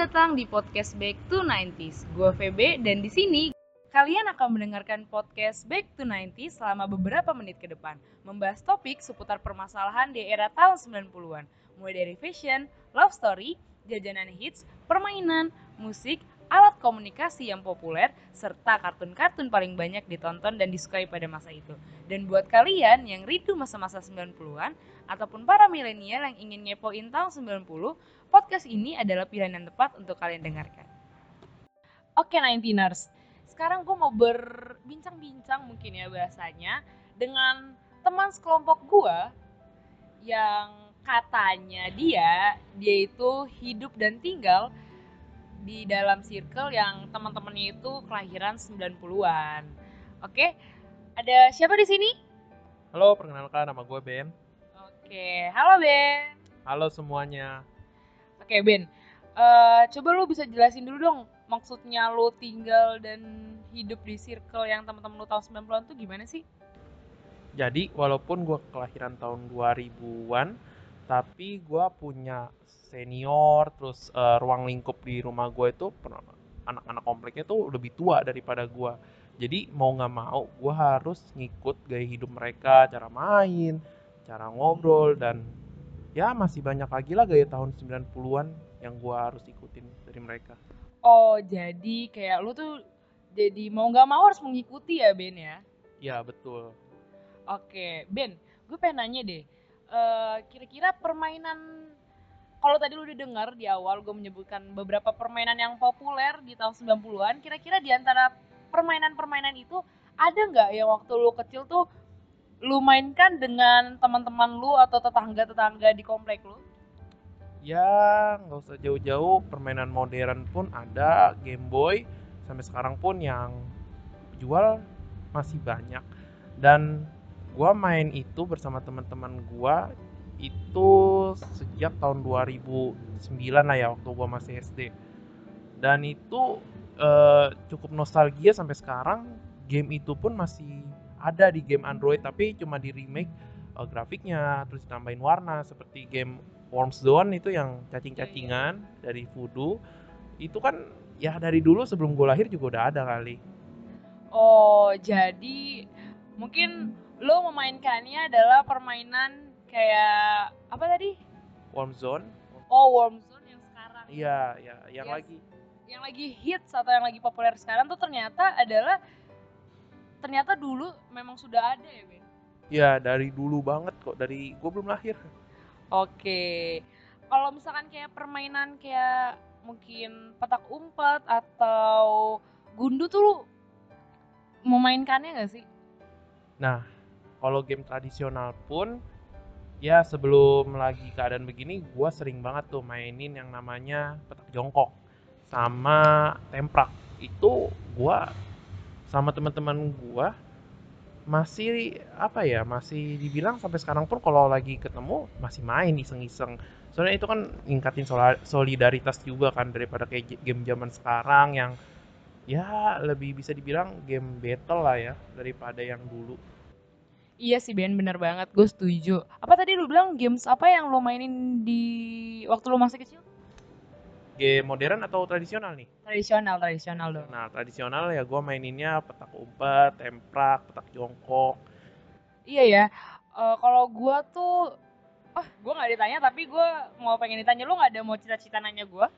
datang di podcast Back to 90s. Gue VB dan di sini kalian akan mendengarkan podcast Back to 90s selama beberapa menit ke depan, membahas topik seputar permasalahan di era tahun 90-an, mulai dari fashion, love story, jajanan hits, permainan, musik, alat komunikasi yang populer, serta kartun-kartun paling banyak ditonton dan disukai pada masa itu. Dan buat kalian yang rindu masa-masa 90-an, ataupun para milenial yang ingin ngepoin tahun 90, podcast ini adalah pilihan yang tepat untuk kalian dengarkan. Oke 19ers, sekarang gue mau berbincang-bincang mungkin ya bahasanya dengan teman sekelompok gue yang katanya dia, dia itu hidup dan tinggal di dalam circle yang teman-temannya itu kelahiran 90-an. Oke, ada siapa di sini? Halo, perkenalkan nama gue Ben. Oke, halo Ben. Halo semuanya. Oke Ben, Eh, coba lu bisa jelasin dulu dong maksudnya lu tinggal dan hidup di circle yang teman-teman lu tahun 90-an tuh gimana sih? Jadi, walaupun gue kelahiran tahun 2000-an, tapi gue punya senior, terus eh, ruang lingkup di rumah gue itu anak-anak kompleknya tuh lebih tua daripada gue. Jadi mau nggak mau, gue harus ngikut gaya hidup mereka, cara main, cara ngobrol, dan ya masih banyak lagi lah gaya tahun 90-an yang gue harus ikutin dari mereka. Oh, jadi kayak lu tuh jadi mau nggak mau harus mengikuti ya Ben ya? Ya, betul. Oke, Ben, gue pengen nanya deh. eh, kira-kira permainan kalau tadi lu udah dengar di awal gue menyebutkan beberapa permainan yang populer di tahun 90-an, kira-kira di antara permainan-permainan itu ada nggak yang waktu lu kecil tuh lu mainkan dengan teman-teman lu atau tetangga-tetangga di komplek lu? ya nggak usah jauh-jauh. Permainan modern pun ada. Game Boy sampai sekarang pun yang jual masih banyak. Dan gua main itu bersama teman-teman gua itu sejak tahun 2009 lah ya waktu gua masih SD dan itu eh, cukup nostalgia sampai sekarang. Game itu pun masih ada di game Android tapi cuma di remake eh, grafiknya terus ditambahin warna seperti game Worms Zone itu yang cacing-cacingan dari Voodoo. Itu kan ya dari dulu sebelum gue lahir juga udah ada kali. Oh, jadi mungkin lo memainkannya adalah permainan kayak apa tadi? Worms Zone Oh, Worm Zone yang sekarang. iya ya yang Yes. lagi Yang lagi hits atau yang lagi populer sekarang tuh ternyata adalah ternyata dulu memang sudah ada ya, Ben. ya dari dulu banget kok dari gue belum lahir Oke. Kalau misalkan kayak permainan kayak mungkin petak umpet atau gundu tuh lu memainkannya gak sih? nah kalau game tradisional pun ya sebelum lagi keadaan begini gue sering banget tuh mainin yang namanya petak jongkok sama temprak. Itu gue sama teman-teman gue masih apa ya masih dibilang sampai sekarang pun kalau lagi ketemu masih main iseng-iseng. Soalnya itu kan ningkatin solidaritas juga kan daripada kayak game zaman sekarang yang ya lebih bisa dibilang game battle lah ya daripada yang dulu Iya sih Ben, bener banget. Gue setuju. Apa tadi lu bilang games apa yang lu mainin di waktu lu masih kecil? game modern atau tradisional nih Tradisional, tradisional dong. nah tradisional ya gue maininnya petak umpet temprak petak jongkok Iya ya. Eh, kalau gua tuh ah gua nggak ditanya tapi gua mau pengen ditanya lu nggak ada mau cita-cita nanya gua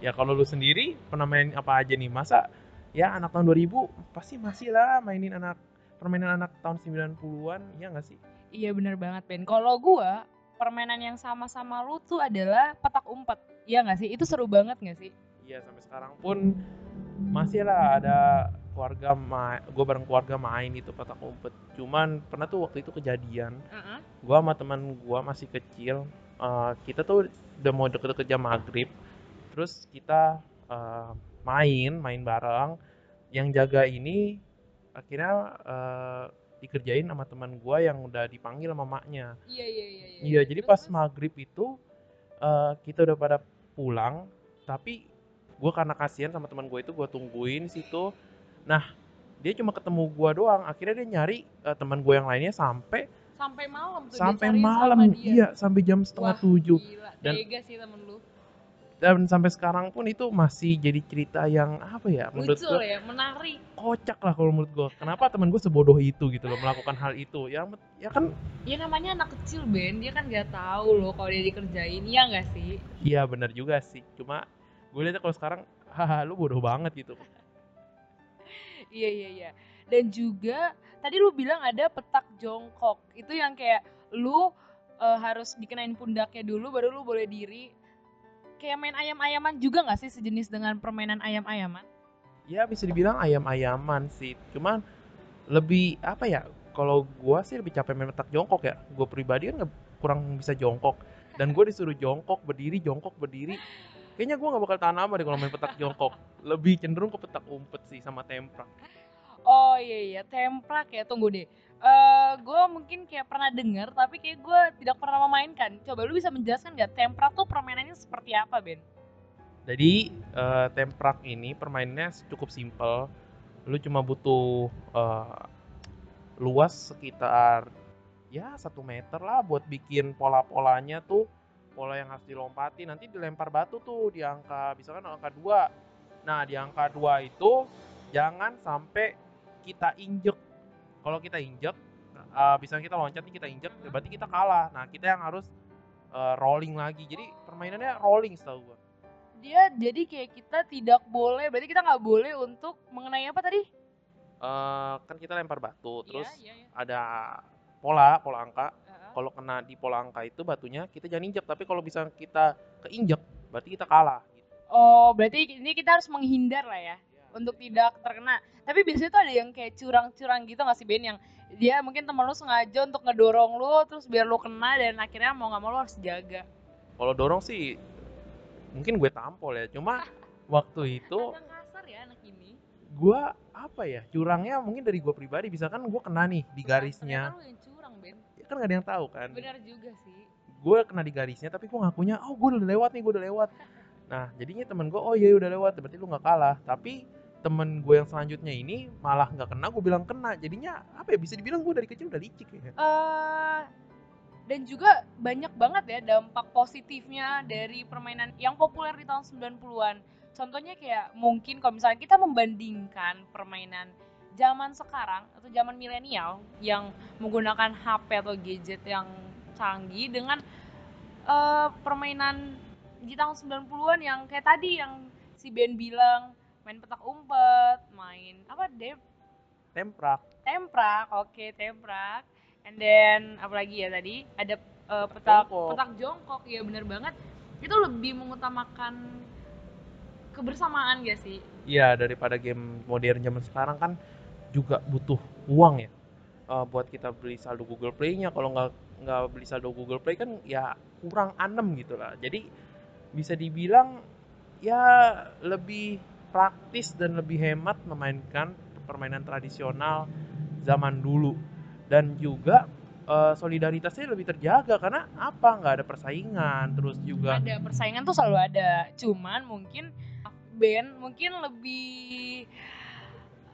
ya kalau lu sendiri pernah main apa aja nih masa ya anak tahun 2000 pasti masih lah mainin anak permainan anak tahun 90-an ya nggak sih? Iya bener banget Ben. Kalau gua permainan yang sama-sama lu tuh adalah petak umpet. Iya nggak sih? Itu seru banget nggak sih? Iya sampai sekarang pun masih lah ada keluarga ma gue bareng keluarga main itu petak umpet. Cuman pernah tuh waktu itu kejadian gue sama teman gue masih kecil eh, kita tuh udah mau deket-deket jam maghrib. Terus kita eh, main main bareng. Yang jaga ini akhirnya eh, dikerjain sama teman gue yang udah dipanggil sama maknya. Iya iya iya iya. Jadi pas maghrib itu eh, kita udah pada pulang tapi gue karena kasihan sama teman gue itu gue tungguin situ. Nah dia cuma ketemu gue doang. Akhirnya dia nyari eh, teman gue yang lainnya sampai sampai malam tuh sampai malam sama dia. iya sampai jam setengah Wah, tujuh. gila. Dan- tega sih temen lu dan sampai sekarang pun itu masih jadi cerita yang apa ya menurut lucu gue ya menarik kocak lah kalau menurut gue kenapa teman gue sebodoh itu gitu loh melakukan hal itu? Ya ya kan ya namanya anak kecil Ben. Dia kan nggak tahu loh kalau dia dikerjain iya nggak sih? Iya benar juga sih. Cuma gue lihatnya kalau sekarang haha lu bodoh banget gitu. Iya iya iya. Dan juga tadi lu bilang ada petak jongkok. Itu yang kayak lu uh, harus dikenain pundaknya dulu baru lu boleh diri kayak main ayam-ayaman juga nggak sih sejenis dengan permainan ayam-ayaman? Ya bisa dibilang ayam-ayaman sih, cuman lebih apa ya? Kalau gua sih lebih capek main petak jongkok ya. Gua pribadi kan kurang bisa jongkok. Dan gue disuruh jongkok berdiri jongkok berdiri. Kayaknya gue nggak bakal tahan lama deh kalau main petak jongkok. Lebih cenderung ke petak umpet sih sama temprak oh iya iya. Temprak ya. Tunggu deh eh, gue mungkin kayak pernah denger tapi kayak gue tidak pernah memainkan. Coba lu bisa menjelaskan nggak temprak tuh permainannya seperti apa Ben? Jadi uh, temprak ini permainannya cukup simpel. Lu cuma butuh uh, luas sekitar ya satu meter lah buat bikin pola-polanya tuh pola yang harus dilompati nanti dilempar batu tuh di angka misalkan angka dua nah di angka dua itu jangan sampai kita injek kalau kita injek uh, misalnya kita loncat nih kita injek ya berarti kita kalah. Nah kita yang harus uh, rolling lagi. Jadi permainannya rolling setahu gua. Dia jadi kayak kita tidak boleh berarti kita nggak boleh untuk mengenai apa tadi? Uh, kan kita lempar batu iya, terus yeah, yeah, yeah. ada pola pola angka. Uh-huh. kalau kena di pola angka itu batunya kita jangan injek. Tapi kalau bisa kita keinjek berarti kita kalah. Gitu. oh berarti ini kita harus menghindar lah ya untuk tidak terkena. Tapi biasanya tuh ada yang kayak curang-curang gitu gak sih Ben? Yang dia mungkin temen lu sengaja untuk ngedorong lu terus biar lu kena dan akhirnya mau nggak mau lu harus jaga. Kalau dorong sih mungkin gue tampol ya. Cuma waktu itu kasar ya anak ini. gue apa ya curangnya mungkin dari gue pribadi. Bisa kan gue kena nih di garisnya. lu yang curang Ben. Ya kan gak ada yang tahu kan. Benar juga sih. Gue kena di garisnya tapi gue ngakunya oh gue udah lewat nih gue udah lewat. Nah jadinya temen gue oh iya udah lewat. Berarti lu nggak kalah. Tapi temen gue yang selanjutnya ini malah nggak kena gue bilang kena. Jadinya apa ya bisa dibilang gue dari kecil udah licik ya. Uh, dan juga banyak banget ya dampak positifnya dari permainan yang populer di tahun 90-an contohnya kayak mungkin kalau misalnya kita membandingkan permainan zaman sekarang atau zaman milenial yang menggunakan HP atau gadget yang canggih dengan uh, permainan di tahun 90-an yang kayak tadi yang si Ben bilang main petak umpet main apa deh temprak. Temprak oke okay, temprak. And then apa lagi ya tadi? Ada uh, petak jongkok. petak jongkok ya bener banget. Itu lebih mengutamakan kebersamaan gak sih? Iya daripada game modern zaman sekarang kan juga butuh uang ya. Uh, buat kita beli saldo Google Play-nya. Kalau nggak nggak beli saldo Google Play kan ya kurang anem gitu lah. Jadi bisa dibilang ya lebih praktis dan lebih hemat memainkan permainan tradisional zaman dulu. Dan juga uh, solidaritasnya lebih terjaga karena apa? Nggak ada persaingan terus juga ada persaingan tuh selalu ada. Cuman mungkin band mungkin lebih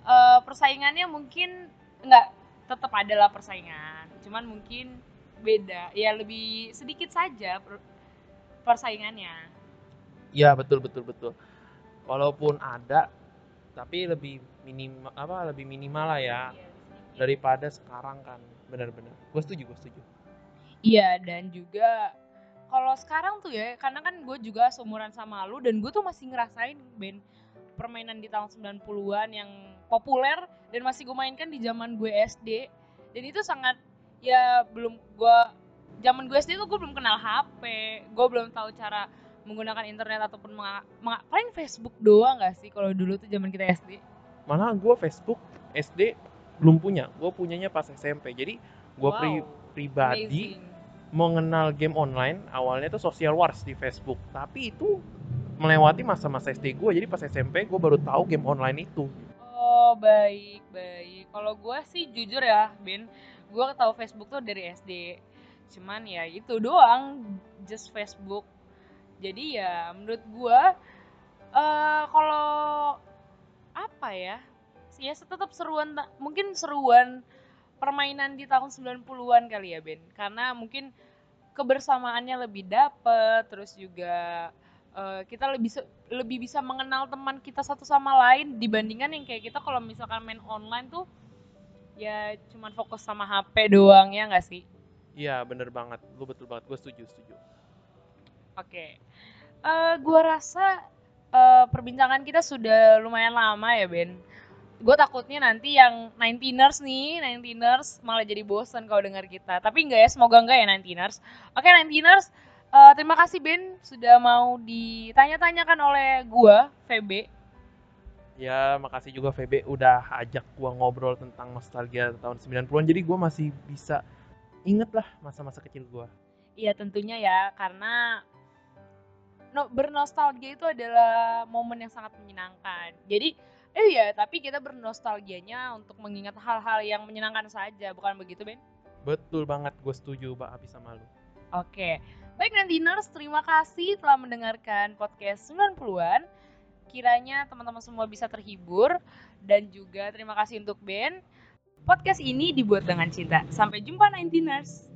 uh, persaingannya mungkin nggak tetap adalah persaingan. Cuman mungkin beda. Ya lebih sedikit saja persaingannya. Ya betul betul betul walaupun ada tapi lebih minim apa lebih minimal lah ya. Daripada sekarang kan benar-benar. Gue setuju gue setuju. Iya dan juga kalau sekarang tuh ya karena kan gue juga seumuran sama lu dan gue tuh masih ngerasain band permainan di tahun 90-an yang populer dan masih gue mainkan di zaman gue SD dan itu sangat ya belum gue zaman gue SD tuh gue belum kenal HP gue belum tahu cara menggunakan internet ataupun paling Facebook doang gak sih kalau dulu tuh zaman kita SD? Mana gue Facebook SD belum punya, gue punyanya pas SMP. Jadi gue wow. pri pribadi Amazing. mengenal game online awalnya tuh Social Wars di Facebook, tapi itu melewati masa-masa SD gue. Jadi pas SMP gue baru tahu game online itu. Oh baik baik. Kalau gue sih jujur ya Ben, gue tahu Facebook tuh dari SD. Cuman ya itu doang, just Facebook jadi ya menurut gue uh, kalau apa ya ya tetap seruan mungkin seruan permainan di tahun 90-an kali ya Ben karena mungkin kebersamaannya lebih dapet terus juga eh, kita lebih lebih bisa mengenal teman kita satu sama lain dibandingkan yang kayak kita kalau misalkan main online tuh ya cuman fokus sama HP doang ya nggak sih? Iya bener banget, lu betul banget, gue setuju setuju. Oke, Eh gua rasa eh, perbincangan kita sudah lumayan lama ya Ben. Gue takutnya nanti yang 19ers nih, 19ers malah jadi bosen kalau dengar kita. Tapi enggak ya, semoga enggak ya 19ers. Oke 19ers, eh, terima kasih Ben sudah mau ditanya-tanyakan oleh gua, VB. Ya makasih juga VB udah ajak gua ngobrol tentang nostalgia tahun 90-an, jadi gua masih bisa inget lah masa-masa kecil gua. Iya tentunya ya, karena no, bernostalgia itu adalah momen yang sangat menyenangkan. Jadi, eh ya, tapi kita bernostalgianya untuk mengingat hal-hal yang menyenangkan saja, bukan begitu Ben? Betul banget, gue setuju Mbak Abi sama lu. Oke, baik Nantiners, terima kasih telah mendengarkan podcast 90-an. Kiranya teman-teman semua bisa terhibur dan juga terima kasih untuk Ben. Podcast ini dibuat dengan cinta. Sampai jumpa Nantiners.